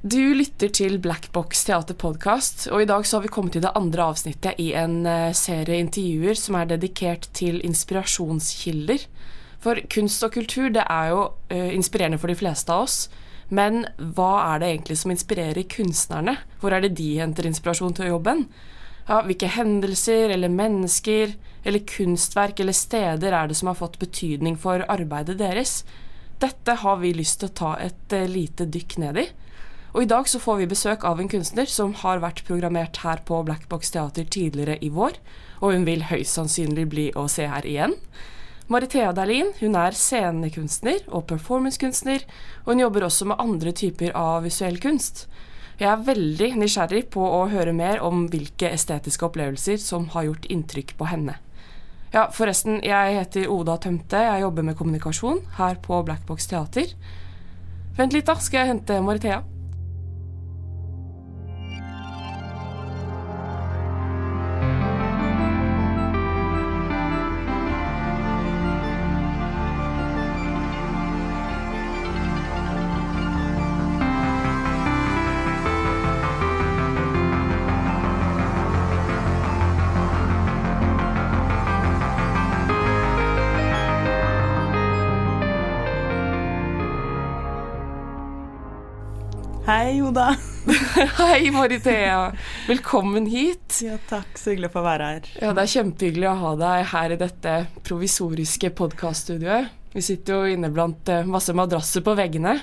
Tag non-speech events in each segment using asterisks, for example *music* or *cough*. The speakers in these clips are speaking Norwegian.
Du lytter til Blackbox teaterpodkast, og i dag så har vi kommet til det andre avsnittet i en eh, serie intervjuer som er dedikert til inspirasjonskilder. For kunst og kultur det er jo uh, inspirerende for de fleste av oss, men hva er det egentlig som inspirerer kunstnerne? Hvor er det de henter inspirasjon til jobben? Ja, hvilke hendelser eller mennesker eller kunstverk eller steder er det som har fått betydning for arbeidet deres? Dette har vi lyst til å ta et uh, lite dykk ned i. Og i dag så får vi besøk av en kunstner som har vært programmert her på Blackbox Teater tidligere i vår, og hun vil høyst sannsynlig bli å se her igjen. Marithea Dahlin hun er scenekunstner og performancekunstner, og hun jobber også med andre typer av visuell kunst. Jeg er veldig nysgjerrig på å høre mer om hvilke estetiske opplevelser som har gjort inntrykk på henne. Ja, forresten, jeg heter Oda Tømte, jeg jobber med kommunikasjon her på Blackbox Teater. Vent litt, da, skal jeg hente Marithea. Hei, Oda. *laughs* Hei, Marithea. Velkommen hit. Ja, takk. Så hyggelig å få være her. Ja, Det er kjempehyggelig å ha deg her i dette provisoriske podkaststudioet. Vi sitter jo inne blant eh, masse madrasser på veggene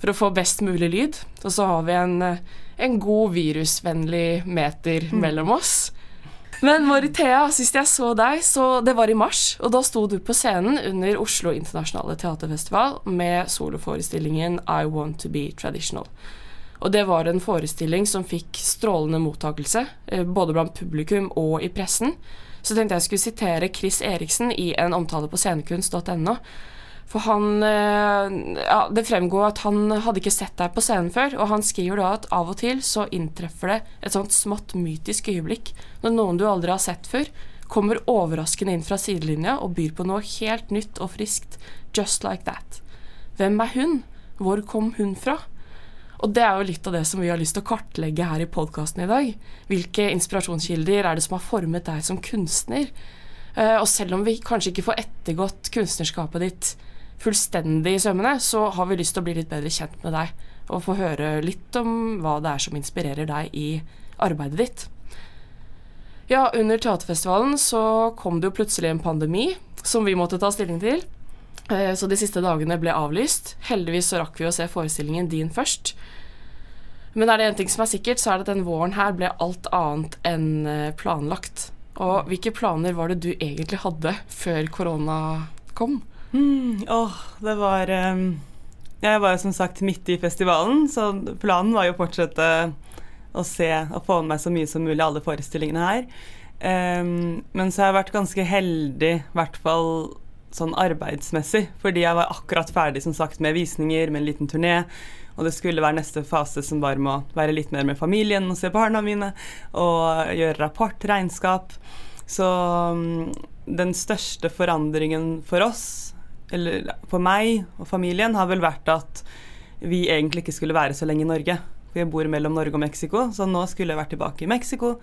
for å få best mulig lyd. Og så har vi en, eh, en god virusvennlig meter mm. mellom oss. Men Marithea, sist jeg så deg, så det var i mars, og da sto du på scenen under Oslo internasjonale teaterfestival med soloforestillingen I Want To Be Traditional. Og det var en forestilling som fikk strålende mottakelse, eh, både blant publikum og i pressen. Så tenkte jeg skulle sitere Chris Eriksen i en omtale på scenekunst.no. For han eh, Ja, det fremgår at han hadde ikke sett deg på scenen før, og han skriver da at av og til så inntreffer det et sånt smått mytisk øyeblikk når noen du aldri har sett før, kommer overraskende inn fra sidelinja og byr på noe helt nytt og friskt. Just like that. Hvem er hun? Hvor kom hun fra? Og det er jo litt av det som vi har lyst til å kartlegge her i podkasten i dag. Hvilke inspirasjonskilder er det som har formet deg som kunstner? Uh, og selv om vi kanskje ikke får ettergått kunstnerskapet ditt fullstendig i sømmene, så har vi lyst til å bli litt bedre kjent med deg og få høre litt om hva det er som inspirerer deg i arbeidet ditt. Ja, under teaterfestivalen så kom det jo plutselig en pandemi som vi måtte ta stilling til. Eh, så de siste dagene ble avlyst. Heldigvis så rakk vi å se forestillingen din først. Men er det én ting som er sikkert, så er det at den våren her ble alt annet enn eh, planlagt. Og hvilke planer var det du egentlig hadde før korona kom? Mm, åh, det var um, Jeg var jo som sagt midt i festivalen, så planen var jo å fortsette å se og få med meg så mye som mulig alle forestillingene her. Um, men så har jeg vært ganske heldig, i hvert fall sånn arbeidsmessig, fordi jeg var akkurat ferdig som sagt med visninger, med en liten turné. Og det skulle være neste fase som bare må være litt mer med familien og se barna mine. Og gjøre rapport, regnskap. Så um, den største forandringen for oss, eller for meg og familien, har vel vært at vi egentlig ikke skulle være så lenge i Norge. For jeg bor mellom Norge og Mexico, så nå skulle jeg vært tilbake i Mexico.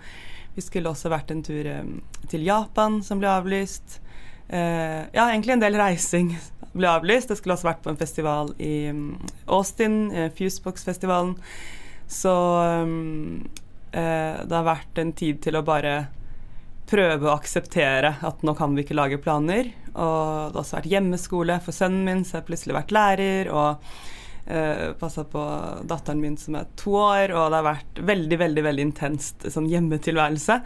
Vi skulle også vært en tur um, til Japan, som ble avlyst. Uh, ja, egentlig en del reising ble avlyst. Det skulle også vært på en festival i um, Austin, uh, Fusebox-festivalen. Så um, uh, det har vært en tid til å bare prøve å akseptere at nå kan vi ikke lage planer. Og det har også vært hjemmeskole for sønnen min, så jeg har plutselig vært lærer. og Uh, Passa på datteren min som er to år, og det har vært veldig veldig, veldig intenst sånn hjemmetilværelse.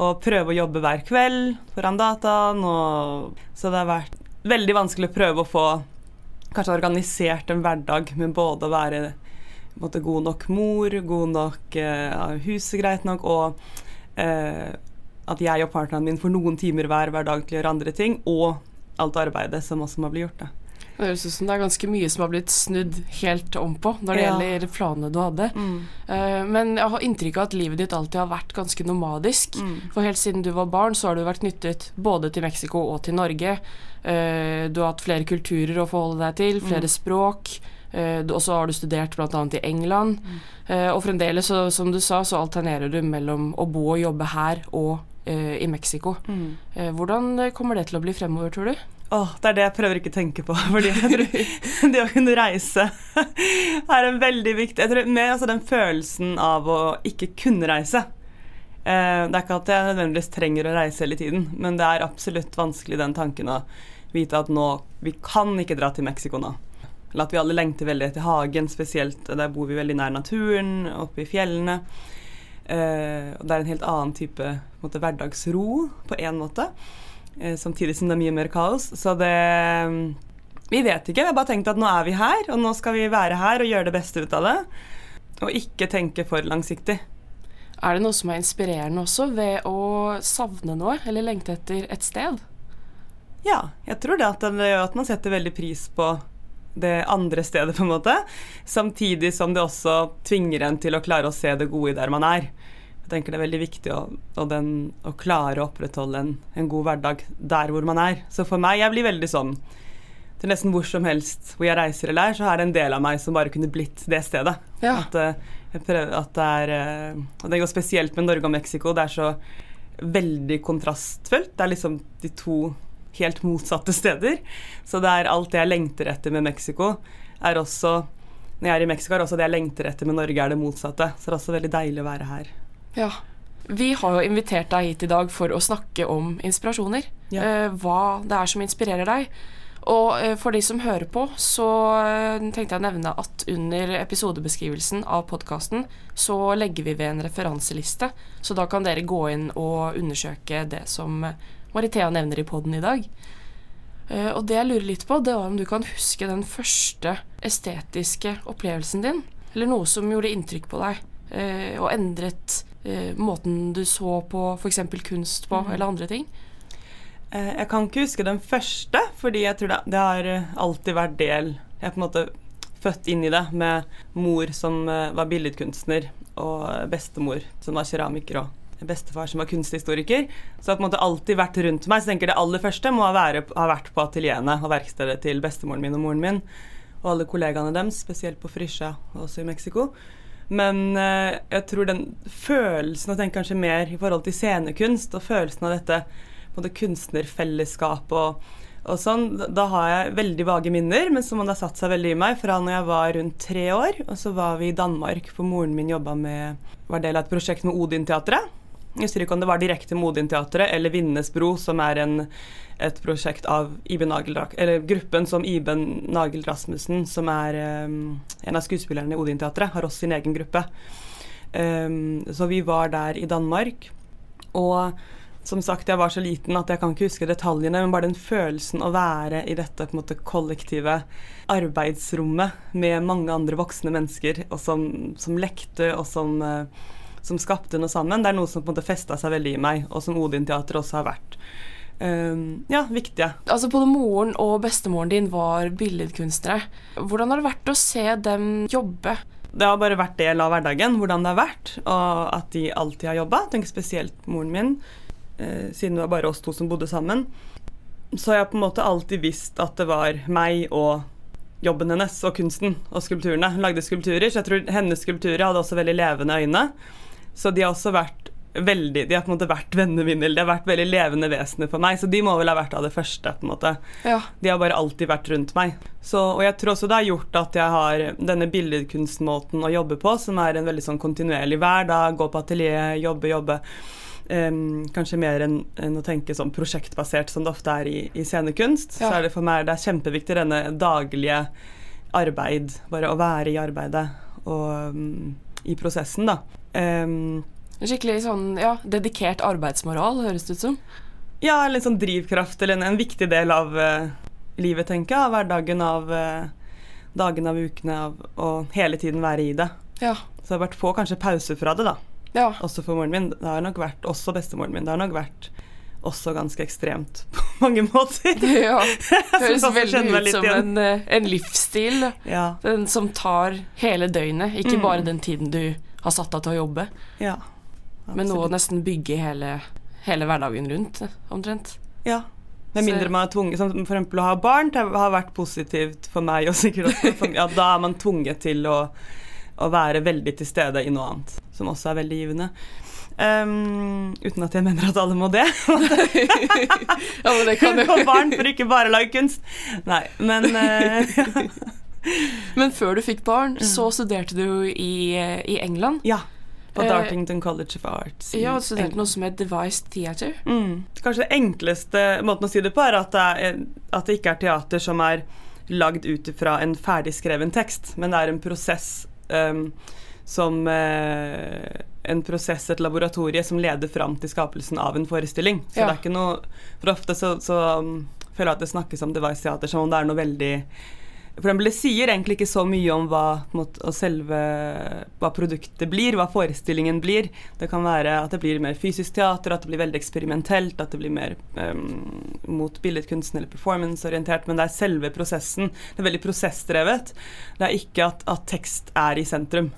Og prøve å jobbe hver kveld foran dataen. Og, så det har vært veldig vanskelig å prøve å få kanskje organisert en hverdag med både å være måte, god nok mor, god nok uh, huset greit nok, og uh, at jeg og partneren min får noen timer hver hver dag til å gjøre andre ting, og alt arbeidet som også må bli gjort. Da. Det høres ut som det er ganske mye som har blitt snudd helt om på når det ja. gjelder planene du hadde. Mm. Uh, men jeg har inntrykk av at livet ditt alltid har vært ganske nomadisk. Mm. For helt siden du var barn, så har du vært knyttet både til Mexico og til Norge. Uh, du har hatt flere kulturer å forholde deg til, flere mm. språk. Uh, og så har du studert bl.a. i England. Eh, og fremdeles, så, som du sa, så alternerer du mellom å bo og jobbe her og eh, i Mexico. Eh, hvordan kommer det til å bli fremover, tror du? Åh, det er det jeg prøver ikke å tenke på. *laughs* Fordi jeg tror det å kunne reise er en veldig viktig Jeg tror med altså, den følelsen av å ikke kunne reise. Eh, det er ikke at jeg nødvendigvis trenger å reise hele tiden, men det er absolutt vanskelig den tanken å vite at nå Vi kan ikke dra til Mexico nå. Eller at vi alle lengter veldig etter hagen, spesielt der bor vi veldig nær naturen, oppe i fjellene. Eh, det er en helt annen type måte, hverdagsro på én måte. Eh, samtidig som det er mye mer kaos. Så det Vi vet ikke. Vi har bare tenkt at nå er vi her, og nå skal vi være her og gjøre det beste ut av det. Og ikke tenke for langsiktig. Er det noe som er inspirerende også ved å savne noe, eller lengte etter et sted? Ja, jeg tror det at, det gjør at man setter veldig pris på det andre stedet, på en måte. Samtidig som det også tvinger en til å klare å se det gode i der man er. Jeg tenker det er veldig viktig å, å, den, å klare å opprettholde en, en, god hverdag der hvor man er. Så for meg, jeg blir veldig sånn til nesten hvor som helst hvor jeg reiser eller er, så er det en del av meg som bare kunne blitt det stedet. Ja. At, uh, prøver, at, det er uh, Og det går spesielt med Norge og Mexico. Det er så veldig kontrastfullt. Det er liksom de to helt motsatte steder. Så det er alt det jeg lengter etter med Mexico, er også Når jeg er i Mexico, er også det jeg lengter etter med Norge, er det motsatte. Så det er også veldig deilig å være her. Ja. Vi har jo invitert deg hit i dag for å snakke om inspirasjoner. Ja. Eh, hva det er som inspirerer deg. Og eh, for de som hører på, så eh, tenkte jeg å nevne at under episodebeskrivelsen av podkasten så legger vi ved en referanseliste, så da kan dere gå inn og undersøke det som Marithea nevner i poden i dag. Og det jeg lurer litt på, det var om du kan huske den første estetiske opplevelsen din. Eller noe som gjorde inntrykk på deg, og endret måten du så på f.eks. kunst på, mm. eller andre ting. jeg kan ikke huske den første, fordi jeg tror det, det, har alltid vært del Jeg er på en måte født inn i det med mor som var billedkunstner, og bestemor som var keramiker og bestefar som var kunsthistoriker. Så har på en måte alltid vært rundt meg. Så jeg tenker det aller første må være, ha vært på atelierene og verkstedet til bestemoren min og moren min. Og alle kollegaene deres, spesielt på Frisja, også i Mexico. Men eh, jeg tror den følelsen, og tenker kanskje mer i forhold til scenekunst, og følelsen av dette både kunstnerfellesskapet og, og sånn, da har jeg veldig vage minner, men som har satt seg veldig i meg fra når jeg var rundt tre år. Og så var vi i Danmark, for moren min jobba med Var del av et prosjekt med Odin-teatret. Jeg husker ikke om det var direkte Modin-teatret eller Vinnesbro, som er en, et prosjekt av Iben eller gruppen som Iben Nagel Rasmussen, som er um, en av skuespillerne i Odin-teatret, har også sin egen gruppe. Um, så vi var der i Danmark. Og som sagt, jeg var så liten at jeg kan ikke huske detaljene, men bare den følelsen å være i dette måte kollektive arbeidsrommet med mange andre voksne mennesker, og som, som lekte, og som uh, som skapte noe sammen. Det er noe som på en måte festa seg veldig i meg, og som Odin-teatret også har vært. Um, ja, viktige. Altså Både moren og bestemoren din var billedkunstnere. Hvordan har det vært å se dem jobbe? Det har bare vært del av hverdagen, hvordan det har vært, og at de alltid har jobba. Tenker spesielt moren min, eh, siden det var bare oss to som bodde sammen. Så jeg har på en måte alltid visst at det var meg og jobben hennes og kunsten og skulpturene. Hun lagde skulpturer, så jeg tror hennes skulpturer hadde også veldig levende øyne. Så de har også vært veldig De har på en måte vært vennene mine, eller de har vært veldig levende vesener for meg. Så de må vel ha vært av det første, på en måte. Ja. De har bare alltid vært rundt meg. Så, og jeg tror også det har gjort at jeg har denne billedkunstmåten å jobbe på, som er en veldig sånn kontinuerlig hver dag, gå på atelier, jobbe, jobbe. Um, kanskje mer enn en å tenke sånn prosjektbasert som det ofte er i, i scenekunst. Ja. Så er det for meg det er kjempeviktig denne daglige arbeid, bare å være i arbeidet og um, i prosessen, da. Um, Skikkelig sånn ja, dedikert arbeidsmoral, høres det ut som. Ja, eller en sånn drivkraft, eller en, en viktig del av uh, livet, tenker jeg. Av hverdagen, av uh, dagene, av ukene, av å hele tiden være i det. Ja. Så det har vært få kanskje pauser fra det, da. Ja. Også for moren min. Det har nok vært også bestemoren min. Det har nok vært også ganske ekstremt *laughs* på mange måter. *laughs* Ja, *laughs* det høres veldig ut som en, eh, en, livsstil. Ja. Den som tar hele døgnet, ikke mm. bare den tiden du har satt av til å jobbe. Ja, Men nå nesten bygge hele, hele hverdagen rundt, omtrent. Ja. Med mindre man er tvunget Som eksempel å ha barn det har vært positivt for meg, og sikkert også for ja, Da er man tvunget til å, å være veldig til stede i noe annet, som også er veldig givende. Um, uten at jeg mener at alle må det. *laughs* ja, men det kan *laughs* Få jo barn for ikke bare å lage kunst. Nei, men eh, *laughs* *laughs* Men før du fikk barn, så studerte du i, i England. Ja. På Eh, Dartington College of Arts. Ja, og studerte England. noe som het Devised Theater. Mm. Kanskje det enkleste måten å si det på, er at det, er, at det ikke er teater som er lagd ut fra en ferdigskreven tekst, men det er en prosess um, som eh, En prosess, et laboratorie, som leder fram til skapelsen av en forestilling. Så Ja. det er ikke noe For ofte så, så um, føler jeg at det snakkes om device teater som om det er noe veldig for eksempel, Det sier egentlig ikke så mye om hva, måte, selve, hva produktet blir, hva forestillingen blir. Det kan være at det blir mer fysisk teater, at det blir veldig eksperimentelt, at det blir mer um, mot billedkunsten eller performance-orientert, men det er selve prosessen. Det er veldig prosessdrevet. Det er ikke at, at tekst er i sentrum.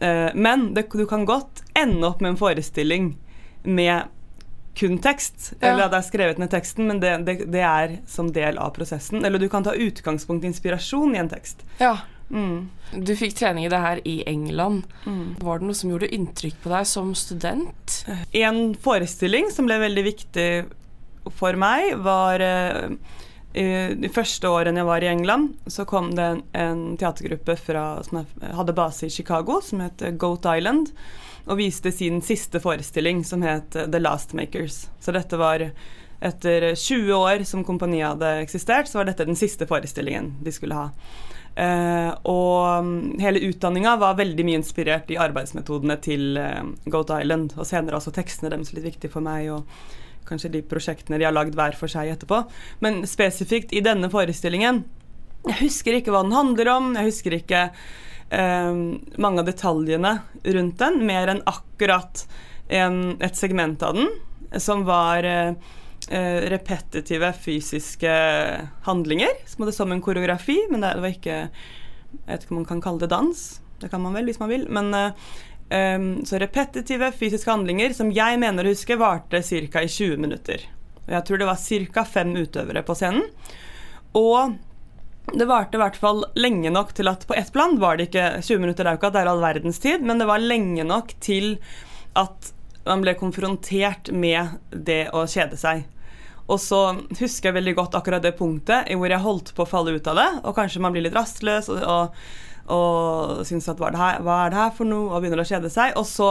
Uh, men det, du kan godt ende opp med en forestilling med kun tekst, Ja. eller at det er skrevet ned teksten, men det, det, det er som del av prosessen. Eller du kan ta utgangspunkt i inspirasjon i en tekst. Ja. Mm. Du fikk trening i det her i England. Mm. Var det noe som gjorde inntrykk på deg som student? En forestilling som ble veldig viktig for meg, var eh, de første årene jeg var i England, så kom det en, en teatergruppe fra, som hadde base i Chicago, som het Goat Island, og viste sin siste forestilling, som het The Last Makers. Så dette var etter 20 år som kompaniet hadde eksistert, så var dette den siste forestillingen de skulle ha. Uh, og mm, hele utdanninga var veldig mye inspirert i arbeidsmetodene til uh, Goat Island, og senere også tekstene deres litt viktig for meg, og kanskje de prosjektene de har lagd hver for seg etterpå. Men spesifikt i denne forestillingen Jeg husker ikke hva den handler om, jeg husker ikke eh, mange av detaljene rundt den, mer enn akkurat en, et segment av den som var eh, eh, repetitive fysiske handlinger. Som hadde som en koreografi, men det, var ikke Jeg vet ikke om man kan kalle det dans. Det kan man vel hvis man vil. Men eh, så repetitive fysiske handlinger som jeg mener å huske varte ca. i 20 minutter. Og Jeg tror det var ca. fem utøvere på scenen. Og det varte i hvert fall lenge nok til at på ett plan var det ikke 20 minutter, er at det er all verdens tid, men det var lenge nok til at man ble konfrontert med det å kjede seg. Og så husker jeg veldig godt akkurat det punktet hvor jeg holdt på å falle ut av det, og kanskje man blir litt rastløs og, og, og syns at hva er, her, hva er det her for noe, og begynner å kjede seg, og så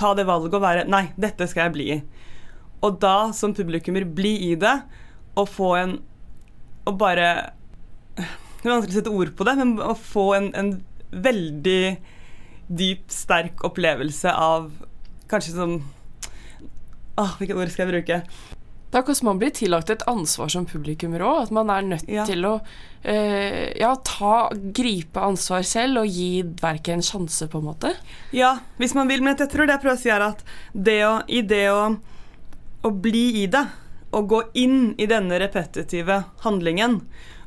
ta det valget å være Nei, dette skal jeg bli i. Og da som publikummer bli i det, og få en Og bare Det er vanskelig å sette ord på det, men å få en, en veldig dyp, sterk opplevelse av Kanskje som Åh, hvilket ord skal jeg bruke? Det er akkurat som man blir tillagt et ansvar som publikummer òg. At man er nødt Ja. til å eh, ja, ta, gripe ansvar selv og gi verket en sjanse, på en måte. Ja, hvis man vil, men jeg tror det jeg prøver å si er at det å, i det å, å bli i det, å gå inn i denne repetitive handlingen,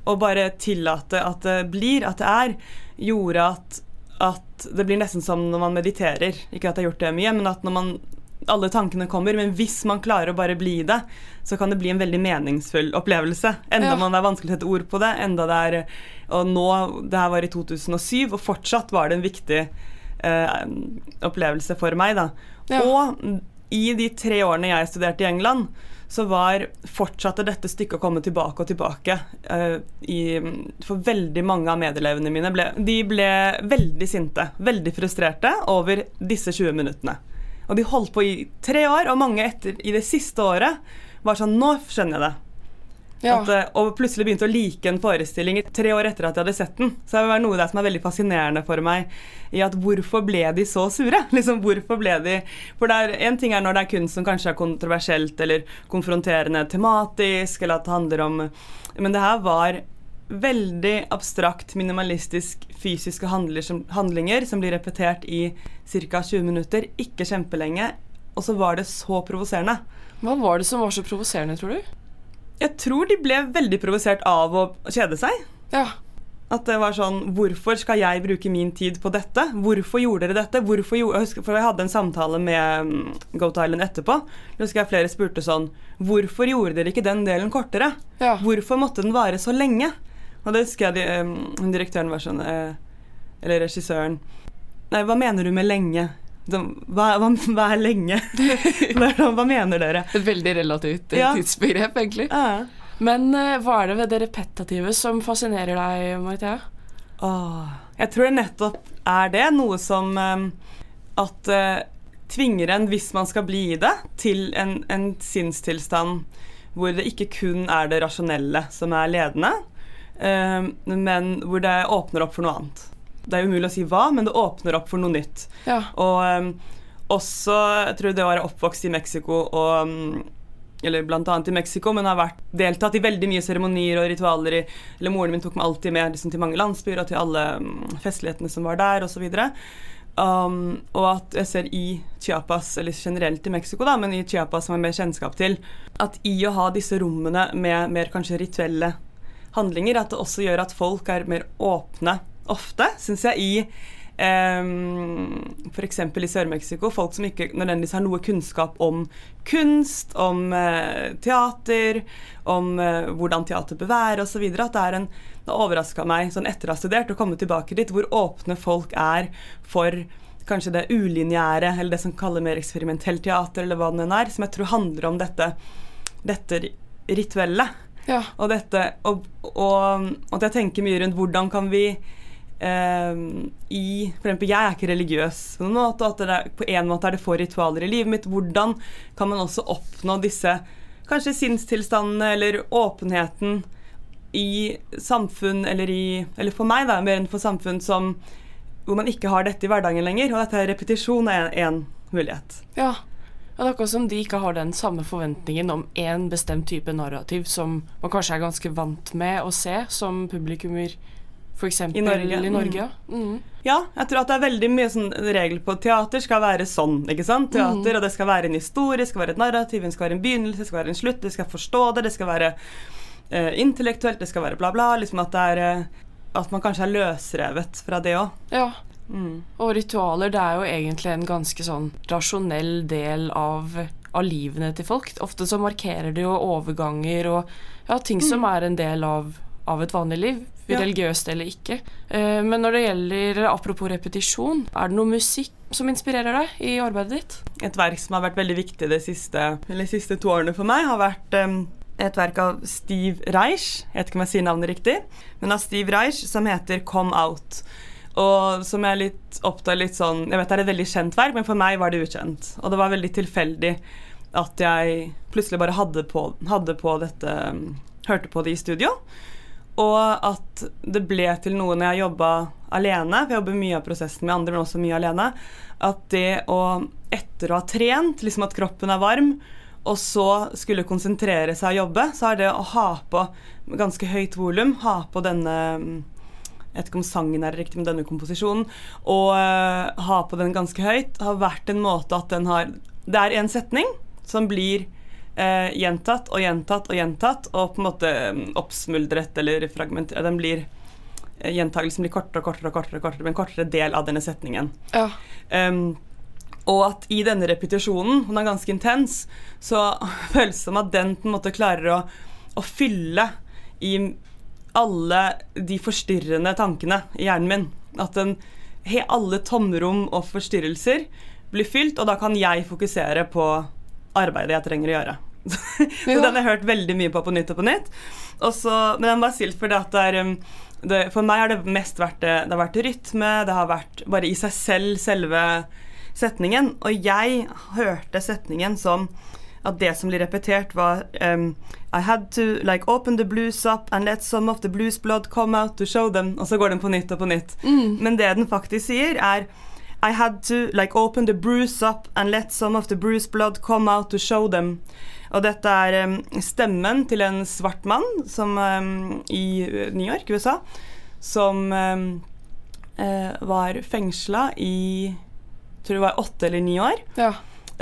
og bare tillate at det blir, at det er, gjorde at, at det blir nesten som når man mediterer. Ikke at jeg har gjort det mye, men at når man alle tankene kommer, men hvis man klarer å bare bli det, så kan det bli en veldig meningsfull opplevelse. Enda Ja. man det er vanskelig å sette ord på det, enda det er Og nå, det her var i 2007, og fortsatt var det en viktig eh, opplevelse for meg, da. Ja. Og i de tre årene jeg studerte i England, så var fortsatte dette stykket å komme tilbake og tilbake. Uh, i, for veldig mange av medelevene mine ble, de ble veldig sinte, veldig frustrerte over disse 20 minuttene. Og de holdt på i tre år, og mange etter i det siste året var sånn Nå skjønner jeg det. Ja. At, eh, og plutselig begynte å like en forestilling tre år etter at jeg hadde sett den. Så det var noe der som er veldig fascinerende for meg. I at hvorfor ble de så sure? *laughs* Liksom, hvorfor ble de For det er en ting er når det er kunst som kanskje er kontroversielt eller konfronterende tematisk, eller at det handler om Men det her var veldig abstrakt, minimalistisk, fysiske handler som, handlinger som blir repetert i ca. 20 minutter. Ikke kjempelenge. Og så var det så provoserende. Hva var det som var så provoserende, tror du? Jeg tror de ble veldig provosert av å kjede seg. Ja. At det var sånn Hvorfor skal jeg bruke min tid på dette? Hvorfor gjorde dere dette? Hvorfor gjorde, for jeg hadde en samtale med um, Goat Island etterpå. Da husker jeg flere spurte sånn Hvorfor gjorde dere ikke den delen kortere? Ja. Hvorfor måtte den vare så lenge? Og det husker jeg de, um, direktøren var sånn uh, Eller regissøren Nei, hva mener du med lenge? Hva, hva, hva er lenge? *laughs* hva mener dere? Et veldig relativt eh, Ja. tidsbegrep, egentlig. Ja. Men eh, hva er det ved det repetitive som fascinerer deg, Maritea? Åh, jeg tror det nettopp er det. Noe som eh, at tvinger en, hvis man skal bli i det, til en, en sinnstilstand hvor det ikke kun er det rasjonelle som er ledende, men hvor det åpner opp for noe annet. Det er umulig å si hva, men det åpner opp for noe nytt. Ja. Og um, også, jeg tror det å være oppvokst i Mexico og um, eller annet i Mexico, men har vært, deltatt i veldig mye seremonier og ritualer. I, eller Moren min tok meg alltid med liksom, til mange landsbyer og til alle um, festlighetene som var der, osv. Um, og at jeg ser i Chiapas, eller generelt i Mexico, da, men i Chiapas som jeg har mer kjennskap til, at i å ha disse rommene med mer kanskje rituelle handlinger, at det også gjør at folk er mer åpne ofte, syns jeg, i Um, F.eks. i Sør-Mexico. Folk som ikke nødvendigvis har noe kunnskap om kunst, om uh, teater, om uh, hvordan teater bør være osv. At det er en Det overraska meg sånn etter å ha studert å komme tilbake dit, hvor åpne folk er for kanskje det ulineære, eller det som kaller mer eksperimentelt teater, eller hva det enn er, som jeg tror handler om dette, dette rituelle. Ja. Og dette og, og, og jeg tenker mye rundt hvordan kan vi eh, i For eksempel, jeg er ikke religiøs på noen måte, at det er, på en måte er det få ritualer i livet mitt. Hvordan kan man også oppnå disse kanskje sinnstilstandene eller åpenheten i samfunn eller i Eller for meg, da, mer enn for samfunn som hvor man ikke har dette i hverdagen lenger. Og dette er repetisjon er én mulighet. ja. Ja, Det er akkurat som de ikke har den samme forventningen om én bestemt type narrativ som man kanskje er ganske vant med å se som publikummer, f.eks. I Norge, I Norge ja. Mm. Ja, jeg tror at det er veldig mye sånn regel på teater skal være sånn. ikke sant? Teater, og Det skal være en historie, det skal være et narrativ, det skal være en begynnelse, det skal være en slutt, det skal forstå det, det skal være uh, intellektuelt, det skal være bla, bla. liksom At det er uh, at man kanskje er løsrevet fra det òg. ja. Mm. Og ritualer det er jo egentlig en ganske sånn rasjonell del av, av livene til folk. Ofte så markerer det jo overganger og ja, ting som er en del av, av et vanlig liv. Ja. Religiøst eller ikke. Eh, men når det gjelder apropos repetisjon, er det noe musikk som inspirerer deg i arbeidet ditt? Et verk som har vært veldig viktig de siste, eller de siste to årene for meg, har vært em, et verk av Steve Reich, jeg vet ikke om jeg sier navnet riktig, men av Steve Reich som heter Come Out. Og som jeg litt oppdaget litt sånn Jeg vet det er et veldig kjent verk, men for meg var det ukjent. Og det var veldig tilfeldig at jeg plutselig bare hadde på, hadde på dette Hørte på det i studio. Og at det ble til noe når jeg jobba alene, for jeg jobber mye av prosessen med andre, men også mye alene, at det å etter å ha trent, liksom at kroppen er varm, og så skulle konsentrere seg og jobbe, så er det å ha på ganske høyt volum, ha på denne jeg vet ikke om sangen er riktig, men denne komposisjonen, og eh, ha på den ganske høyt, har vært en måte at den har Det er en setning som blir eh, gjentatt og gjentatt og gjentatt, og på en måte mm, oppsmuldret eller fragmentert Den blir eh, Gjentagelsen blir kortere og kortere og kortere, kortere, men en kortere del av denne setningen. Ja. Um, og at i denne repetisjonen, hun er ganske intens, så *laughs* føles det som at den på en måte klarer å, å fylle i alle de forstyrrende tankene i hjernen min. At den, alle tomrom og forstyrrelser blir fylt, og da kan jeg fokusere på arbeidet jeg trenger å gjøre. *laughs* så den har jeg hørt veldig mye på på nytt og på nytt. Også, men den var stilt fordi at det er um, det, For meg har det mest vært det, det har vært rytme, det har vært bare i seg selv selve setningen. Og jeg hørte setningen som at det som blir repetert, var um, I had to like open the blues up and let some of the blues blood come out to show them. Og så går den på nytt og på nytt. Men det den faktisk sier, er I had to like open the bruise up and let some of the bruise blood come out to show them. Og dette er um, stemmen til en svart mann som, um, i New York, USA, som um, uh, var fengsla i tror det var åtte eller ni år ja.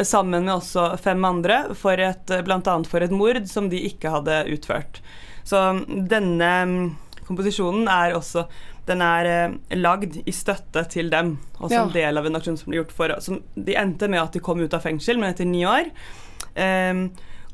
sammen med også fem andre, for et, blant annet for et mord som de ikke hadde utført. Så denne komposisjonen er også Den er eh, lagd i støtte til dem, og som Ja. del av en aksjon som ble gjort for som, De endte med at de kom ut av fengsel, men etter ni år. Eh,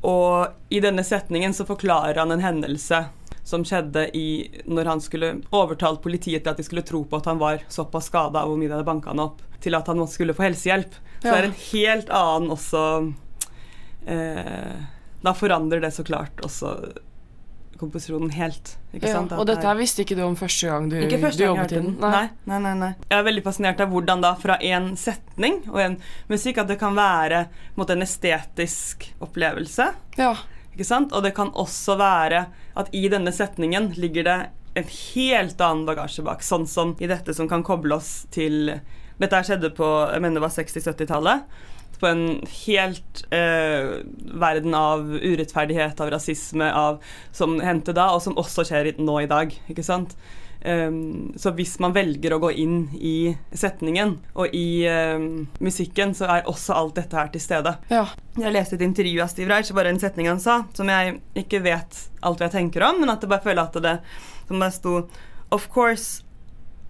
og i denne setningen så forklarer han en hendelse som skjedde i, når han skulle overtalt politiet til at de skulle tro på at han var såpass skada av hvor mye de hadde banka han opp, til at han skulle få helsehjelp. Så Ja. det er en helt annen også eh, Da forandrer det så klart også komposisjonen helt. Ikke Ja, sant? At og dette er- her visste ikke du om første gang du, ikke første du gang jobbet i den? Nei. Nei, nei, nei. Jeg er veldig fascinert av hvordan da fra en setning og en musikk at det kan være en, måte, en estetisk opplevelse. Ja. Ikke sant? Og det kan også være at i denne setningen ligger det en helt annen bagasje bak. Sånn som i dette som kan koble oss til Dette skjedde på jeg mener det var 60-70-tallet. På en helt eh, verden av urettferdighet, av rasisme, av, som hendte da, og som også skjer nå i dag. Ikke sant? Um, så hvis man velger å gå inn i setningen og i um, musikken, så er også alt dette her til stede. ja. Jeg leste et intervju av Steve Reich, bare en setning han sa, som jeg ikke vet alt jeg tenker om, men at jeg bare føler at det som bare sto Of course,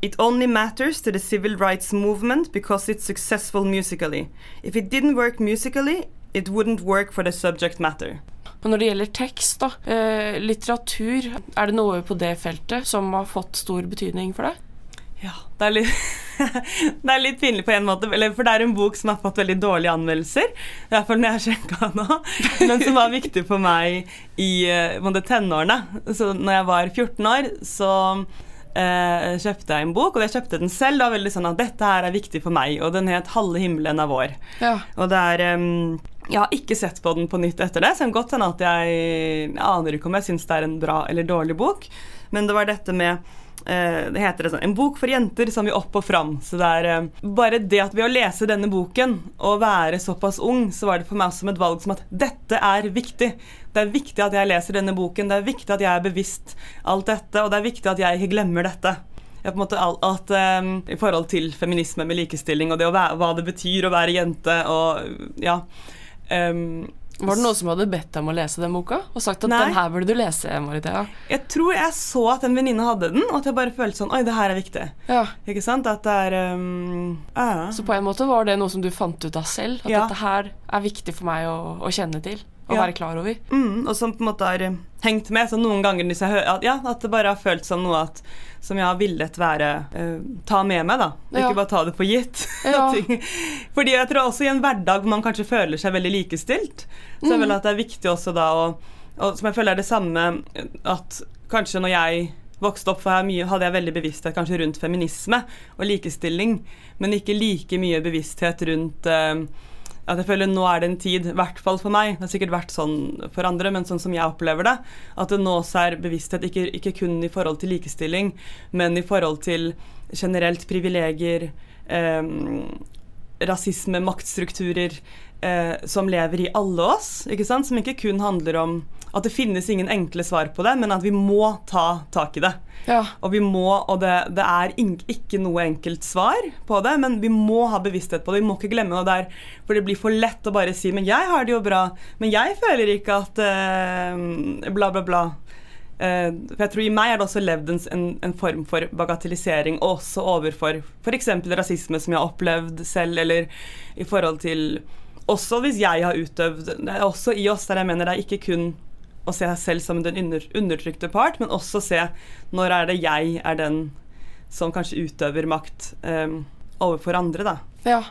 it only matters to the civil rights movement because it's successful musically. If it didn't work musically, it wouldn't work for the subject matter. Men når det gjelder tekst, da, eh, litteratur, er det noe på det feltet som har fått stor betydning for deg? Ja, det er litt *laughs* Det er litt pinlig på en måte, eller, for det er en bok som har fått veldig dårlige anmeldelser. I hvert fall når jeg sjekka nå. *laughs* Men som var viktig for meg i eh, måte, tenårene. Så når jeg var 14 år, så eh, kjøpte jeg en bok, og jeg kjøpte den selv. Da veldig sånn at dette her er viktig for meg, og den het 'Halve himmelen er vår'. Ja. Og det er um, Jeg har ikke sett på den på nytt etter det, så det kan godt hende at jeg, aner ikke om jeg syns det er en bra eller dårlig bok, men det var dette med det heter det sånn, En bok for jenter som vil opp og fram. Så det er eh, bare det at ved å lese denne boken og være såpass ung, så var det for meg som et valg som at dette er viktig. Det er viktig at jeg leser denne boken, det er viktig at jeg er bevisst alt dette, og det er viktig at jeg ikke glemmer dette. Ja, alt, at, um, I forhold til feminisme med likestilling og det være, hva det betyr å være jente og ja. em, Var det noen som hadde bedt deg om å lese den boka? Og sagt at Nei. den her burde du lese, Maritea? jeg tror jeg så at en venninne hadde den, og at jeg bare følte sånn Oi, det her er viktig. Ja. Ikke sant? At det er um, ja. Så på en måte var det noe som du fant ut av selv? At Ja. dette her er viktig for meg å, å kjenne til? Og Ja. være klar over? mm, Og som på en måte har eh, hengt med. Så noen ganger hvis jeg hører ja, at det bare har føltes som noe at, som jeg har villet være uh, Ta med meg, da. Ja. Ikke bare ta det for gitt. *laughs* Ja. Fordi jeg tror også i en hverdag hvor man kanskje føler seg veldig likestilt, så er Mm. vel at det er viktig også da å Og som jeg føler er det samme at kanskje når jeg vokste opp, for jeg hadde jeg veldig bevissthet kanskje rundt feminisme og likestilling, men ikke like mye bevissthet rundt eh, at jeg føler nå er det en tid, i hvert fall for meg, det har sikkert vært sånn for andre, men sånn som jeg opplever det, at det nå er bevissthet ikke, ikke kun i forhold til likestilling, men i forhold til generelt privilegier, eh, rasisme, maktstrukturer eh, som lever i alle oss, ikke sant? som ikke kun handler om at det finnes ingen enkle svar på det, men at vi må ta tak i det. Ja. Og vi må, og det, det er ikke noe enkelt svar på det, men vi må ha bevissthet på det. Vi må ikke glemme det der, for det blir for lett å bare si 'men jeg har det jo bra', men jeg føler ikke at eh, bla, bla, bla. Eh, for jeg tror I meg er det også levd en, en, form for bagatellisering, også overfor f.eks. rasisme, som jeg har opplevd selv, eller i forhold til Også hvis jeg har utøvd Det også i oss der jeg mener det er ikke kun å se selv som den under, undertrykte part, men også se når er det jeg er den som kanskje utøver makt um, overfor andre, da. ja.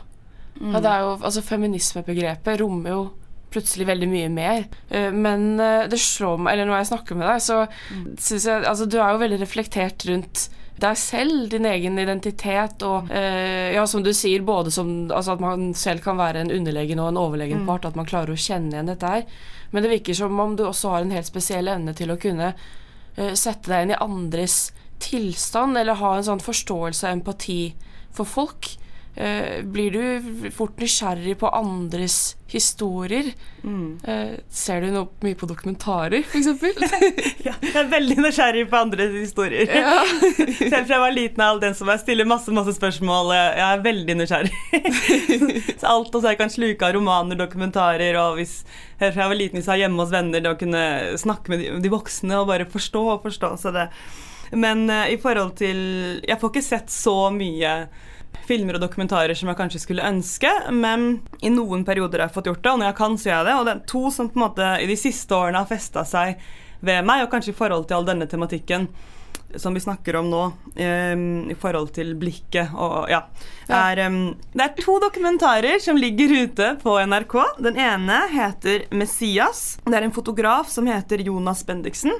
Ja, det er jo, altså Feminismebegrepet rommer jo plutselig veldig mye mer. Uh, Men uh, det slår meg, eller når jeg snakker med deg, så syns jeg Altså, du er jo veldig reflektert rundt deg selv, din egen identitet, og eh, ja, som du sier, både som altså at man selv kan være en underlegen og en overlegen part, at man klarer å kjenne igjen dette her. Men det virker som om du også har en helt spesiell evne til å kunne uh, sette deg inn i andres tilstand, eller ha en sånn forståelse og empati for folk. Eh, blir du fort nysgjerrig på andres historier? Mm. Eh, ser du noe mye på dokumentarer, f.eks.? *laughs* Ja, jeg er veldig nysgjerrig på andres historier. ja. *laughs* Selv fra jeg var liten er all den som jeg stiller masse masse spørsmål. Jeg er veldig nysgjerrig. *laughs* så alt også jeg kan sluke av romaner, dokumentarer, og hvis helt fra jeg var liten, hvis jeg var hjemme hos venner, det å kunne snakke med de, de voksne og bare forstå og forstå. Så det, Men uh, i forhold til Jeg får ikke sett så mye filmer og dokumentarer som jeg kanskje skulle ønske, men i noen perioder har jeg fått gjort det, og når jeg kan, så gjør jeg det. Og det er to som på en måte i de siste årene har festa seg ved meg, og kanskje i forhold til all denne tematikken som vi snakker om nå, um, i forhold til blikket og ja. Er, um, det er to dokumentarer som ligger ute på NRK. Den ene heter 'Messias'. Det er en fotograf som heter Jonas Bendiksen,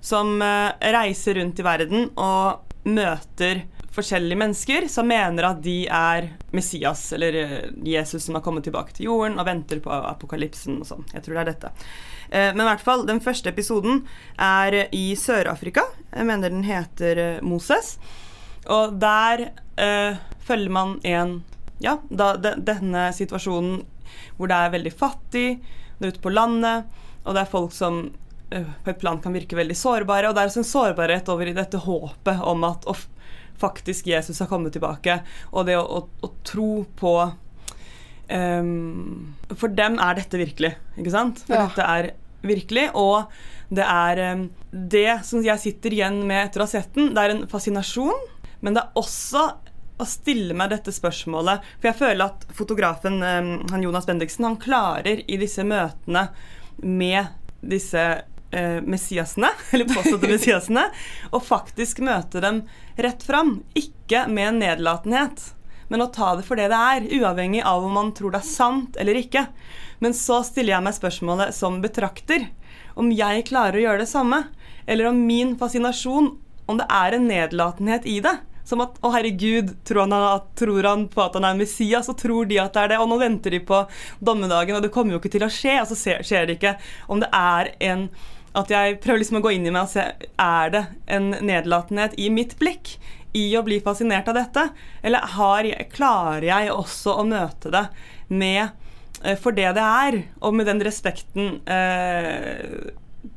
som uh, reiser rundt i verden og møter forskjellige mennesker som mener at de er Messias, eller eh, Jesus som har kommet tilbake til jorden og venter på apokalypsen og sånn. Jeg tror det er dette. Eh, men i hvert fall, den første episoden er i Sør-Afrika. Jeg mener den heter eh, Moses. Og der øh, følger man en Ja, da, de, denne situasjonen hvor det er veldig fattig, det er ute på landet, og det er folk som øh, på et plan kan virke veldig sårbare. Og det er også en sårbarhet over i dette håpet om at faktisk Jesus har kommet tilbake. Og det å, å, å tro på um, For dem er dette virkelig, ikke sant? For Ja. dette er virkelig. Og det er um, det som jeg sitter igjen med etter å ha sett den, det er en fascinasjon, men det er også å stille meg dette spørsmålet. For jeg føler at fotografen um, han Jonas Bendiksen han klarer i disse møtene med disse messiasene, *laughs* eller påståtte messiasene, og faktisk møte dem rett fram. Ikke med en nedlatenhet, men å ta det for det det er, uavhengig av om man tror det er sant eller ikke. Men så stiller jeg meg spørsmålet som betrakter, om jeg klarer å gjøre det samme, eller om min fascinasjon, om det er en nedlatenhet i det. Som at 'Å, herregud, tror han, at, tror han på at han er Messias?' Og tror de at det er det? Og nå venter de på dommedagen, og det kommer jo ikke til å skje. Og så ser- skjer det ikke. Om det er en At jeg prøver liksom å gå inn i meg og se Er det en nedlatenhet i mitt blikk i å bli fascinert av dette? Eller jeg, klarer jeg også å møte det med eh, for det det er, og med den respekten eh,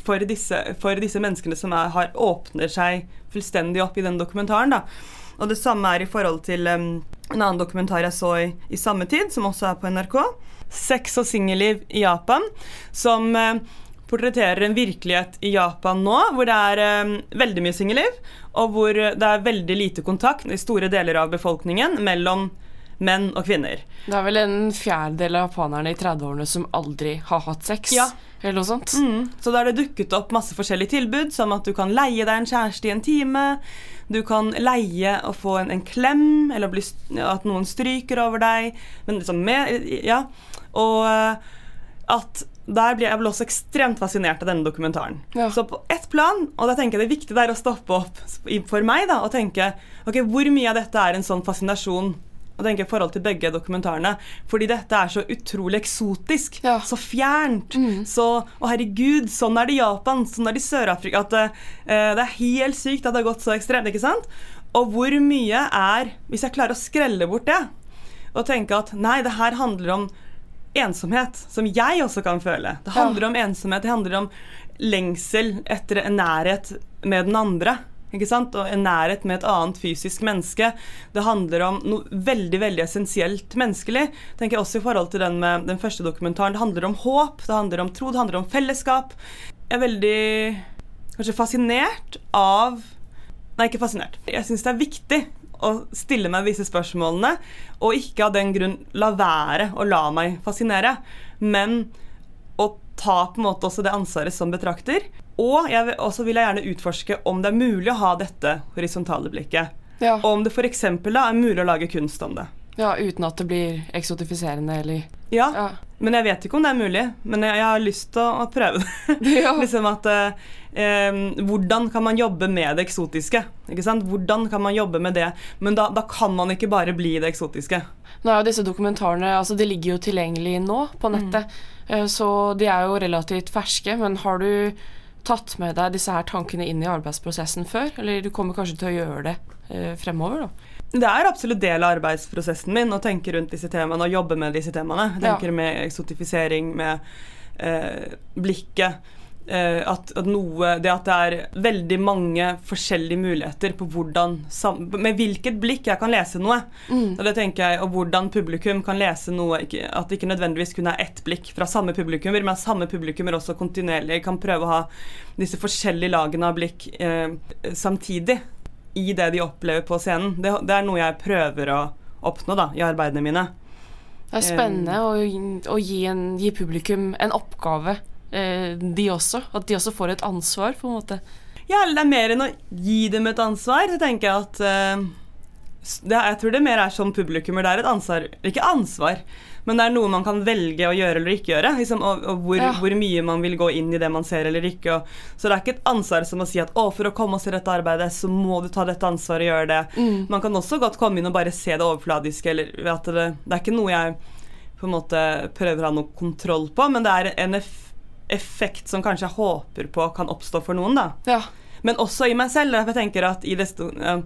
for, disse, for disse menneskene som er, har, åpner seg fullstendig opp i den dokumentaren. da. Og det samme er i forhold til um, en annen dokumentar jeg så i, i samme tid, som også er på NRK. Sex og singelliv i Japan, som eh, portretterer en virkelighet i Japan nå hvor det er um, veldig mye singelliv, og hvor det er veldig lite kontakt i store deler av befolkningen mellom menn og kvinner. Det er vel en fjerdedel av japanerne i 30-årene som aldri har hatt sex, Ja. eller noe sånt. Mm. Så da er det dukket opp masse forskjellige tilbud, som at du kan leie deg en kjæreste i en time. Du kan leie og få en, en klem, eller bli, at noen stryker over deg. Men liksom med, ja. Og eh, at der blir jeg vel også ekstremt fascinert av denne dokumentaren. Ja. Så på ett plan, og da tenker jeg det viktige er å stoppe opp for meg da, og tenke ok, hvor mye av dette er en sånn fascinasjon og tenke i forhold til begge dokumentarene. Fordi dette er så utrolig eksotisk. Ja. Så fjernt. Så Å, herregud, sånn er det i Japan, sånn er det i Sør-Afrika. At eh, det er helt sykt at det har gått så ekstremt. ikke sant? Og hvor mye er Hvis jeg klarer å skrelle bort det, og tenke at nei, det her handler om ensomhet, som jeg også kan føle. Det handler om ensomhet, det handler om lengsel etter en nærhet med den andre. Ikke sant? Og en nærhet med et annet fysisk menneske. Det handler om noe veldig veldig essensielt menneskelig. tenker jeg også i forhold til den med den første dokumentaren. Det handler om håp, det handler om tro, det handler om fellesskap. Jeg er veldig kanskje fascinert av Nei, ikke fascinert. Jeg syns det er viktig å stille meg disse spørsmålene, og ikke av den grunn la være å la meg fascinere, men å ta på en måte også det ansvaret som betrakter. Og jeg vil, også vil jeg gjerne utforske om det er mulig å ha dette horisontale blikket. Ja. Og om det f.eks. er mulig å lage kunst om det. Ja, uten at det blir eksotifiserende eller Ja, Ja. men jeg vet ikke om det er mulig. Men jeg, jeg har lyst til å, å prøve det. *laughs* *laughs* Ja. liksom at eh, Hvordan kan man jobbe med det eksotiske? Ikke sant? Hvordan kan man jobbe med det? Men da, da kan man ikke bare bli det eksotiske. Nå er jo disse dokumentarene altså de ligger jo tilgjengelig nå på nettet, mm. så de er jo relativt ferske. Men har du tatt med deg disse her tankene inn i arbeidsprosessen før? Eller du kommer kanskje til å gjøre det eh, fremover, da? Det er absolutt del av arbeidsprosessen min å tenke rundt disse temaene og jobbe med disse temaene. Jeg Ja. tenker med eksotifisering, med eh, blikket. eh, at, at noe Det at det er veldig mange forskjellige muligheter på hvordan Med hvilket blikk jeg kan lese noe. Mm. Og det tenker jeg, og hvordan publikum kan lese noe ikke, At det ikke nødvendigvis kun er ett blikk fra samme publikummer, men at samme publikummer også kontinuerlig kan prøve å ha disse forskjellige lagene av blikk eh, samtidig i det de opplever på scenen. Det, det er noe jeg prøver å oppnå da, i arbeidene mine. Det er spennende å, å gi, en, gi publikum en oppgave, eh, de også. At de også får et ansvar, på en måte. Ja, eller det er mer enn å gi dem et ansvar. Så tenker jeg at eh, det, Jeg tror det mer er som publikummer. Det er et ansvar Ikke ansvar, men det er noe man kan velge å gjøre eller ikke gjøre. Liksom, og og hvor, Ja. hvor mye man vil gå inn i det man ser eller ikke. Og, så det er ikke et ansvar som å si at å, for å komme oss i dette arbeidet, så må du ta dette ansvaret og gjøre det. Mm. Man kan også godt komme inn og bare se det overfladiske. Eller, at det, det er ikke noe jeg på en måte prøver å ha noe kontroll på, men det er en eff effekt som kanskje jeg håper på kan oppstå for noen. da. Ja. Men også i meg selv. Jeg tenker at i, eh,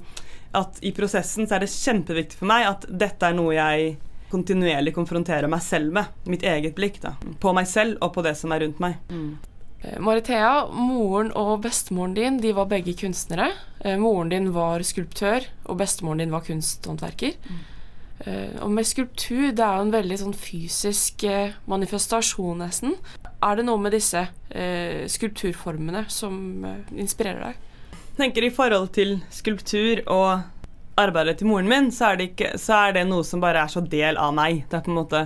at i prosessen så er det kjempeviktig for meg at dette er noe jeg kontinuerlig konfronterer meg selv med. Mitt eget blikk. da. På meg selv og på det som er rundt meg. Mm. Marithea, moren og bestemoren din de var begge kunstnere. Eh, moren din var skulptør, og bestemoren din var kunsthåndverker. Mm. og med skulptur, det er jo en veldig sånn fysisk eh, manifestasjon, nesten. Er det noe med disse eh, skulpturformene som eh, inspirerer deg? Jeg tenker I forhold til skulptur og arbeidet til moren min, så er, det ikke, så er det noe som bare er så del av meg. Det er på en måte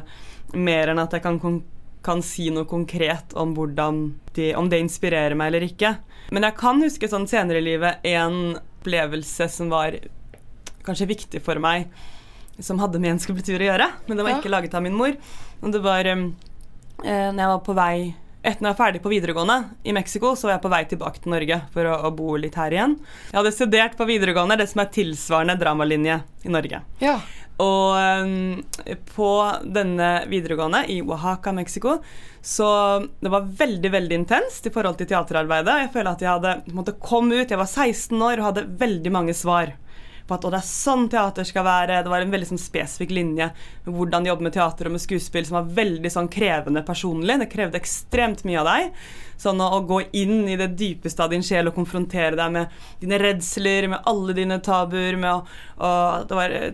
mer enn at jeg kan, kan si noe konkret om, hvordan de, om det inspirerer meg eller ikke. Men jeg kan huske sånn senere i livet en opplevelse som var kanskje viktig for meg, som hadde med en skulptur å gjøre. Men det var ikke laget av min mor. Og det var eh, når jeg var på vei etter jeg var ferdig på videregående i Mexico, så var jeg på vei tilbake til Norge for å, å bo litt her igjen. Jeg hadde studert på videregående det som er tilsvarende dramalinje i Norge. Ja. Og um, på denne videregående i Oaxaca, Mexico, så det var veldig veldig intenst i forhold til teaterarbeidet. Jeg føler at jeg hadde på en måte kom ut, jeg var 16 år og hadde veldig mange svar på at det er sånn teater skal være. Det var en veldig sånn spesifikk linje med hvordan jobbe med teater og med skuespill som var veldig sånn krevende personlig. Det krevde ekstremt mye av deg. Sånn å, gå inn i det dypeste av din sjel og konfrontere deg med dine redsler, med alle dine tabuer, med å, det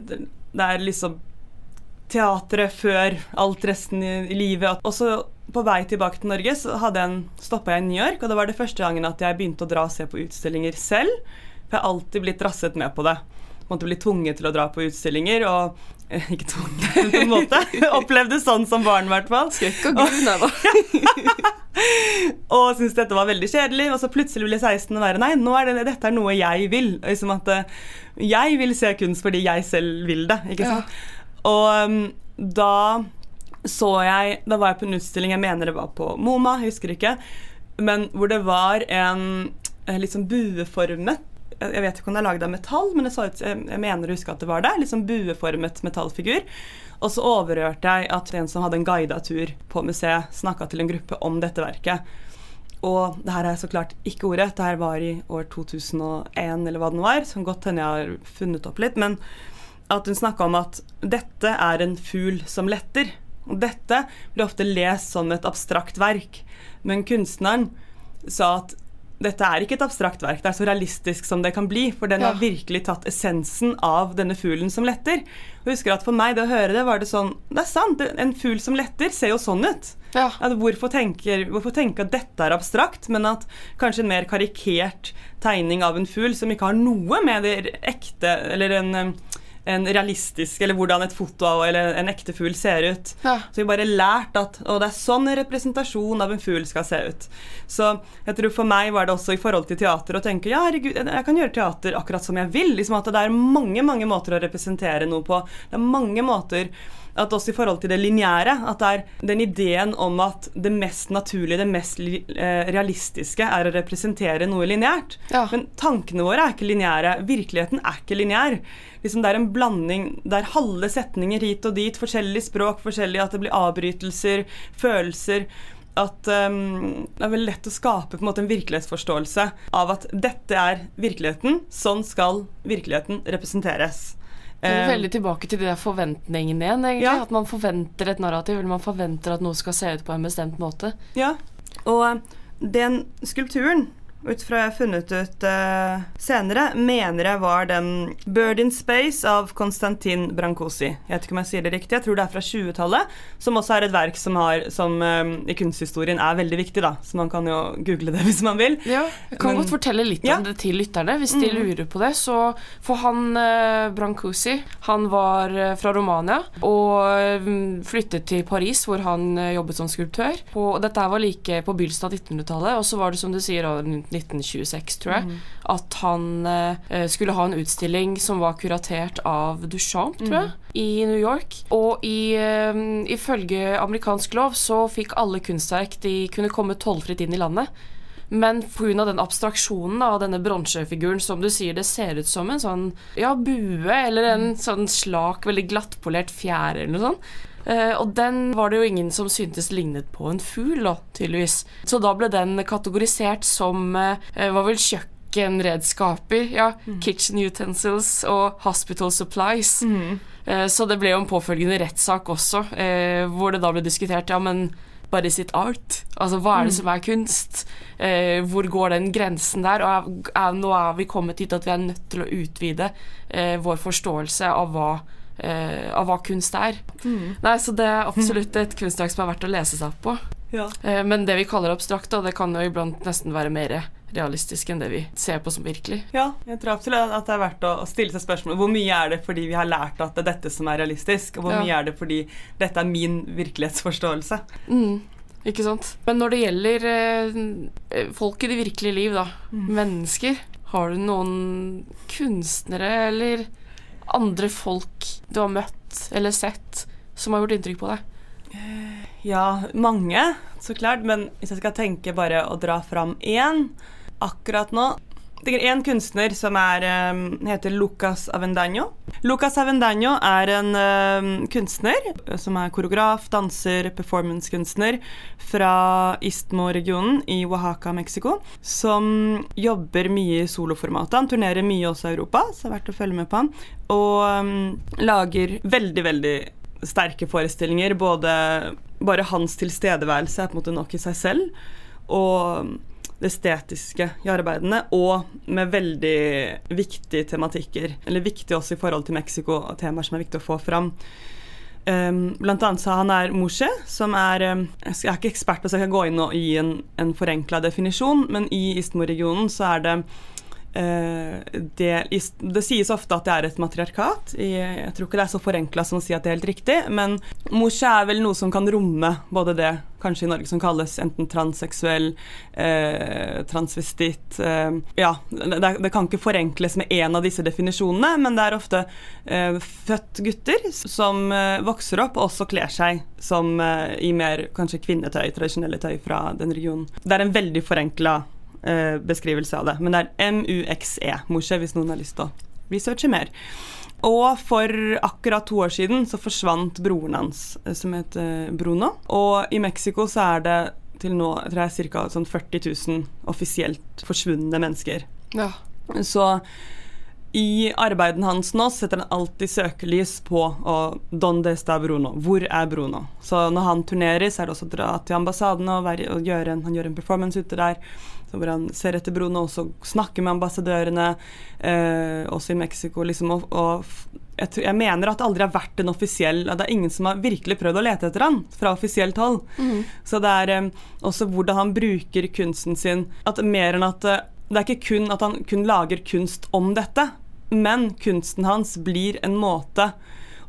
Det er liksom teatret før alt resten i, i livet. Og så på vei tilbake til Norge så stoppa jeg i New York, og det var det første gangen at jeg begynte å dra og se på utstillinger selv. For jeg har alltid blitt rasset med på det. Måtte bli tvunget til å dra på utstillinger, og eh, ikke tvunget, *laughs* på en måte. Opplevde sånn som barn, i hvert fall. Skrekk og grunn, da. *laughs* Og syntes dette var veldig kjedelig. Og så plutselig ble 16 og være Nei, nå er det, dette er noe jeg vil. Liksom at eh, jeg vil se kunst fordi jeg selv vil det. Ikke Ja. Og um, da så jeg Da var jeg på en utstilling, jeg mener det var på MoMA, jeg husker ikke, men hvor det var en eh, litt sånn bueformet jeg vet ikke om det er lagd av metall, men jeg, så ut, jeg mener å huske at det var det. Litt sånn bueformet metallfigur. Og så overhørte jeg at en som hadde en guida tur på museet, snakka til en gruppe om dette verket. Og det her er så klart ikke ordet. Det her var i år 2001, eller hva det nå var. Som godt hende jeg har funnet opp litt. Men at hun snakka om at dette er en fugl som letter. Og dette blir ofte lest som et abstrakt verk. Men kunstneren sa at dette er ikke et abstrakt verk, det er så realistisk som det kan bli. For den Ja. har virkelig tatt essensen av denne fuglen som letter. Og jeg husker at For meg, det å høre det, var det sånn Det er sant, en fugl som letter ser jo sånn ut. Ja. Hvorfor, tenker, hvorfor tenke at dette er abstrakt, men at kanskje en mer karikert tegning av en fugl som ikke har noe med det ekte Eller en, en realistisk Eller hvordan et foto av eller en ekte fugl ser ut. Ja. Så vi bare lært at å, det er sånn en representasjon av en fugl skal se ut. Så jeg tror for meg var det også i forhold til teater å tenke ja, herregud, jeg kan gjøre teater akkurat som jeg vil. Liksom at det er mange, mange måter å representere noe på. Det er mange måter at også i forhold til det lineære, at det er den ideen om at det mest naturlige, det mest eh, realistiske, er å representere noe lineært. Ja. Men tankene våre er ikke lineære. Virkeligheten er ikke lineær. Liksom det er en blanding der halve setninger hit og dit, forskjellig språk, forskjellig at det blir avbrytelser, følelser. At um, det er veldig lett å skape på en måte en virkelighetsforståelse av at dette er virkeligheten, sånn skal virkeligheten representeres. Det er Eh, veldig tilbake til de der forventningene igjen. egentlig. Ja. At man forventer et narrativ, eller man forventer at noe skal se ut på en bestemt måte. Ja, og den skulpturen ut fra jeg har funnet ut uh, senere, mener jeg var den 'Bird in Space' av Konstantin Brancosi. Jeg vet ikke om jeg sier det riktig, jeg tror det er fra 20-tallet. Som også er et verk som, har, som um, i kunsthistorien er veldig viktig, da. Så man kan jo google det *laughs* hvis man vil. Ja, jeg kan Men, godt fortelle litt ja. om det til lytterne, hvis de mm. lurer på det. Så for han uh, Brancusi, han var uh, fra Romania og flyttet til Paris, hvor han jobbet som skulptør. På, dette var like på begynnelsen av 1900-tallet, og så var det som du sier 1926, tror jeg, mm. at han eh, skulle ha en utstilling som var kuratert av Duchamp, tror jeg, mm. i New York. Og i, eh, ifølge amerikansk lov så fikk alle kunstverk de kunne komme tollfritt inn i landet. Men pga. den abstraksjonen av denne bronsefiguren, som du sier, det ser ut som en sånn ja, bue eller en mm. sånn slak, veldig glattpolert fjær eller noe sånt. Uh, og den var det jo ingen som syntes lignet på en fugl, tydeligvis. Så da ble den kategorisert som uh, var vel kjøkkenredskaper. Ja, mm. kitchen utensils og hospital supplies. Mm. Uh, så det ble jo en påfølgende rettssak også, hvor det da ble diskutert ja, men bare sitt art? Altså, hva er det mm. som er kunst? Eh, hvor går den grensen der? Og er, er, nå er vi kommet hit at vi er nødt til å utvide eh, vår forståelse av hva eh, av hva kunst er. Mm. Nei, Så det er absolutt et kunstverk som er verdt å lese seg opp på. Ja. Eh, men det vi kaller abstrakt, da, det kan jo iblant nesten være mer realistisk enn det vi ser på som virkelig. Ja, jeg tror absolutt at det er verdt å stille seg spørsmålet hvor mye er det fordi vi har lært at det er dette som er realistisk, og hvor ja. mye er det fordi dette er min virkelighetsforståelse. Mm. Ikke sant. Men når det gjelder eh, folk i det virkelige liv, da, mm. mennesker, har du noen kunstnere eller andre folk du har møtt eller sett som har gjort inntrykk på deg? Ja, mange, så klart. Men hvis jeg skal tenke bare å dra fram én akkurat nå det er en kunstner som er, um, heter Lucas Avendaño. Lucas Avendaño er en uh, kunstner som er koreograf, danser, performancekunstner fra Istmo-regionen i Oaxaca, Mexico. Som jobber mye i soloformatet. Han turnerer mye også i Europa, så det er verdt å følge med på han. Og um, lager veldig, veldig sterke forestillinger. Både bare hans tilstedeværelse er på en måte nok i seg selv. Og det estetiske i arbeidene, og med veldig viktige tematikker. Eller viktig også i forhold til Mexico, og temaer som er viktig å få fram. Um, blant annet sa han er Moshe, som er um, Jeg er ikke ekspert, så jeg kan gå inn og gi en, en forenkla definisjon, men i Istmo-regionen så er det det, det, sies ofte at det er et matriarkat. Jeg tror ikke det er så forenkla som å si at det er helt riktig, men mosje er vel noe som kan romme både det kanskje i Norge som kalles enten transseksuell, eh, transvestitt eh, Ja, det, det, kan ikke forenkles med én av disse definisjonene, men det er ofte eh, født gutter som eh, vokser opp og også kler seg som eh, i mer kanskje kvinnetøy, tradisjonelle tøy fra den regionen. Det er en veldig forenkla eh, beskrivelse av det. Men det er MUXE, Moshe, hvis noen har lyst til å researche mer. Og for akkurat to år siden så forsvant broren hans, eh, som heter Bruno. Og i Mexico så er det til nå tror jeg, ca. Sånn 40 000 offisielt forsvunne mennesker. Ja. Så i arbeiden hans nå setter han alltid søkelys på og, Donde está Bruno? Hvor er Bruno? Så når han turnerer, så er det også å dra til ambassadene og, og gjøre en, han gjør en performance ute der hvor han ser etter Bruno og også snakker med ambassadørene, eh, også i Mexico. Liksom, og, og jeg, tror, jeg, mener at det aldri har vært en offisiell at Det er ingen som har virkelig prøvd å lete etter han fra offisielt hold. Mm. Så det er eh, også hvordan han bruker kunsten sin at Mer enn at eh, Det er ikke kun at han kun lager kunst om dette, men kunsten hans blir en måte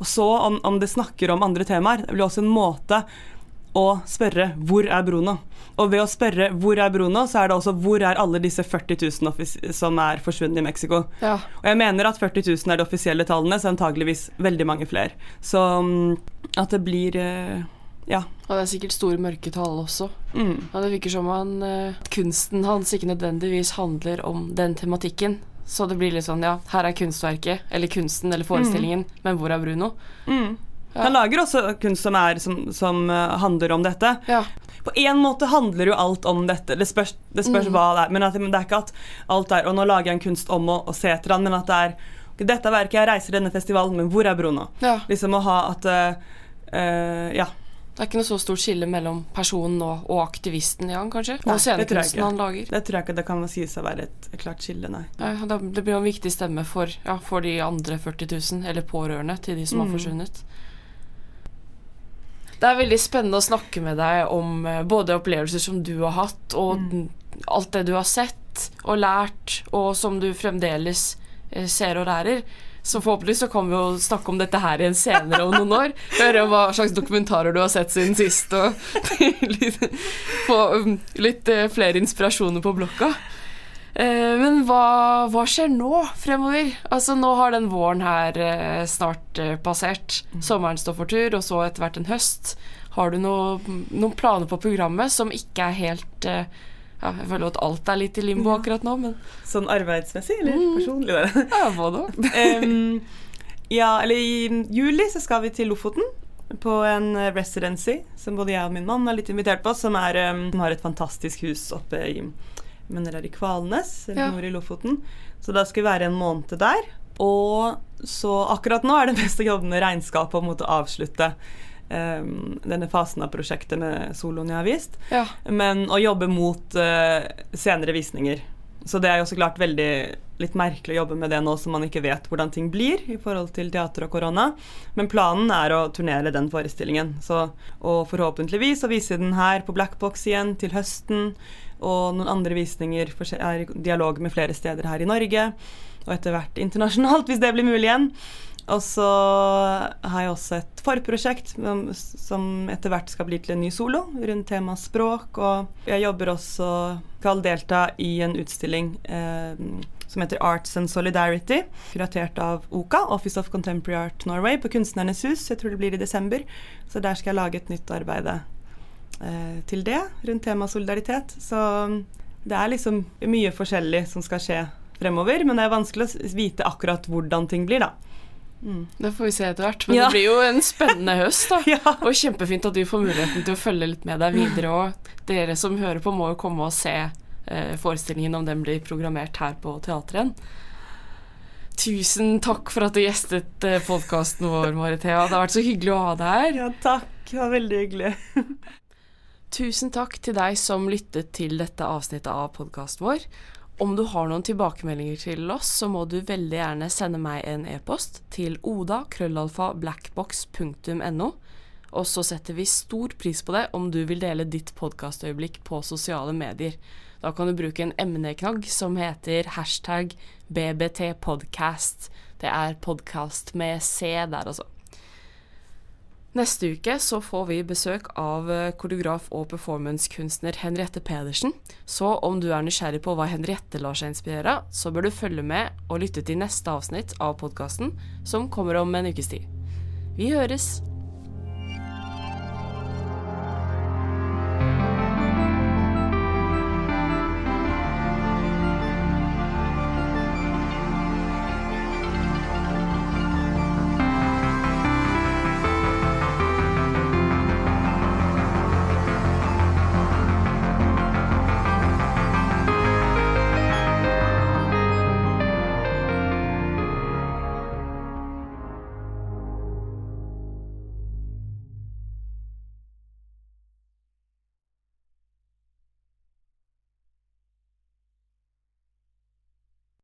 Og så, om, om det snakker om andre temaer, det blir også en måte å spørre 'hvor er Bruno?' Og ved å spørre 'hvor er Bruno', så er det også 'hvor er alle disse 40 000 som er forsvunnet i Mexico'? Ja. Og jeg mener at 40 000 er de offisielle tallene, så antageligvis veldig mange flere. Så um, at det blir uh, ja. Og det er sikkert store mørketall også. Mm. Ja, det virker som han, uh, kunsten hans ikke nødvendigvis handler om den tematikken. Så det blir litt sånn, ja, her er kunstverket, eller kunsten, eller forestillingen, mm. men hvor er Bruno? Mm. Han lager også kunst som, er, som, som uh, handler om dette. Ja. På en måte handler jo alt om dette. Det spørs, det spørs mm. hva det er. Men, at, men, det er ikke at alt er Og nå lager jeg en kunst om å, å se etter han, men at det er dette verket, jeg reiser denne festivalen, men hvor er Bruno? Ja. Liksom å ha at uh, uh, Ja. Det er ikke noe så stort skille mellom personen og, og aktivisten i han, kanskje? Nei, og scenekunsten han lager? Det tror jeg ikke det kan sies å være et, et klart skille, nei. nei det, blir en viktig stemme for, ja, for de andre 40 000, eller pårørende til de som har Mm. forsvunnet. Det er veldig spennende å snakke med deg om eh, både opplevelser som du har hatt, og Mm. alt det du har sett og lært, og som du fremdeles eh, ser og lærer. Så forhåpentligvis så kan vi jo snakke om dette her igjen senere om noen år. *laughs* Høre hva slags dokumentarer du har sett siden sist, og *laughs* litt, få um, litt eh, flere inspirasjoner på blokka. Eh, men hva, hva skjer nå fremover? Altså Nå har den våren her eh, snart eh, passert. Sommeren står for tur, og så etter hvert en høst. Har du noe, noen planer på programmet som ikke er helt ja, Jeg føler at alt er litt i limbo akkurat nå, men Sånn arbeidsmessig eller Mm. personlig? da? *laughs* ja, både. *laughs* Em, ja, eller i juli så skal vi til Lofoten på en residency som både jeg og min mann er litt invitert på, som, er, um, som har et fantastisk hus oppe i mener det er i Kvalnes, eller Ja. nord i Lofoten. Så da skal vi være en måned der. Og så akkurat nå er det beste å jobbe med regnskap å måtte avslutte um, denne fasen av prosjektet med soloen jeg har vist. Ja. Men å jobbe mot uh, senere visninger. Så det er jo så klart veldig litt merkelig å jobbe med det nå som man ikke vet hvordan ting blir i forhold til teater og korona. Men planen er å turnere den forestillingen. Så, og forhåpentligvis å vise den her på Black Box igjen til høsten. Og noen andre visninger er i dialog med flere steder her i Norge. Og etter hvert internasjonalt, *laughs* hvis det blir mulig igjen. Og så har jeg også et forprosjekt som- etter hvert skal bli til en ny solo rundt temaet språk. Og jeg jobber også skal delta i en utstilling eh, som heter Arts and Solidarity, kuratert av OKA, Office of Contemporary Art Norway, på Kunstnernes hus. Jeg tror det blir i desember. Så der skal jeg lage et nytt arbeid til det, rundt temaet solidaritet. Så det er liksom mye forskjellig som skal skje fremover, men det er vanskelig å vite akkurat hvordan ting blir, da. Mm. Det får vi se etter hvert. Men Ja. det blir jo en spennende høst, da. *laughs* Ja. Og kjempefint at du får muligheten til å følge litt med deg videre. Og dere som hører på, må jo komme og se eh, forestillingen om den blir programmert her på teatret igjen. Tusen takk for at du gjestet eh, podkasten vår, Marithea. Det har vært så hyggelig å ha deg her. ja, takk. Det var veldig hyggelig. *laughs* Tusen takk til deg som lyttet til dette avsnittet av podkasten vår. Om du har noen tilbakemeldinger til oss, så må du veldig gjerne sende meg en e-post til oda.krøllalfa.blackbox.no. Og så setter vi stor pris på det om du vil dele ditt podkastøyeblikk på sosiale medier. Da kan du bruke en emneknagg som heter hashtag bbtpodcast. Det er podkast med C der, altså. Neste uke så får vi besøk av eh, koreograf og performancekunstner Henriette Pedersen. Så om du er nysgjerrig på hva Henriette lar seg inspirere av, så bør du følge med og lytte til neste avsnitt av podkasten, som kommer om en ukes tid. Vi høres!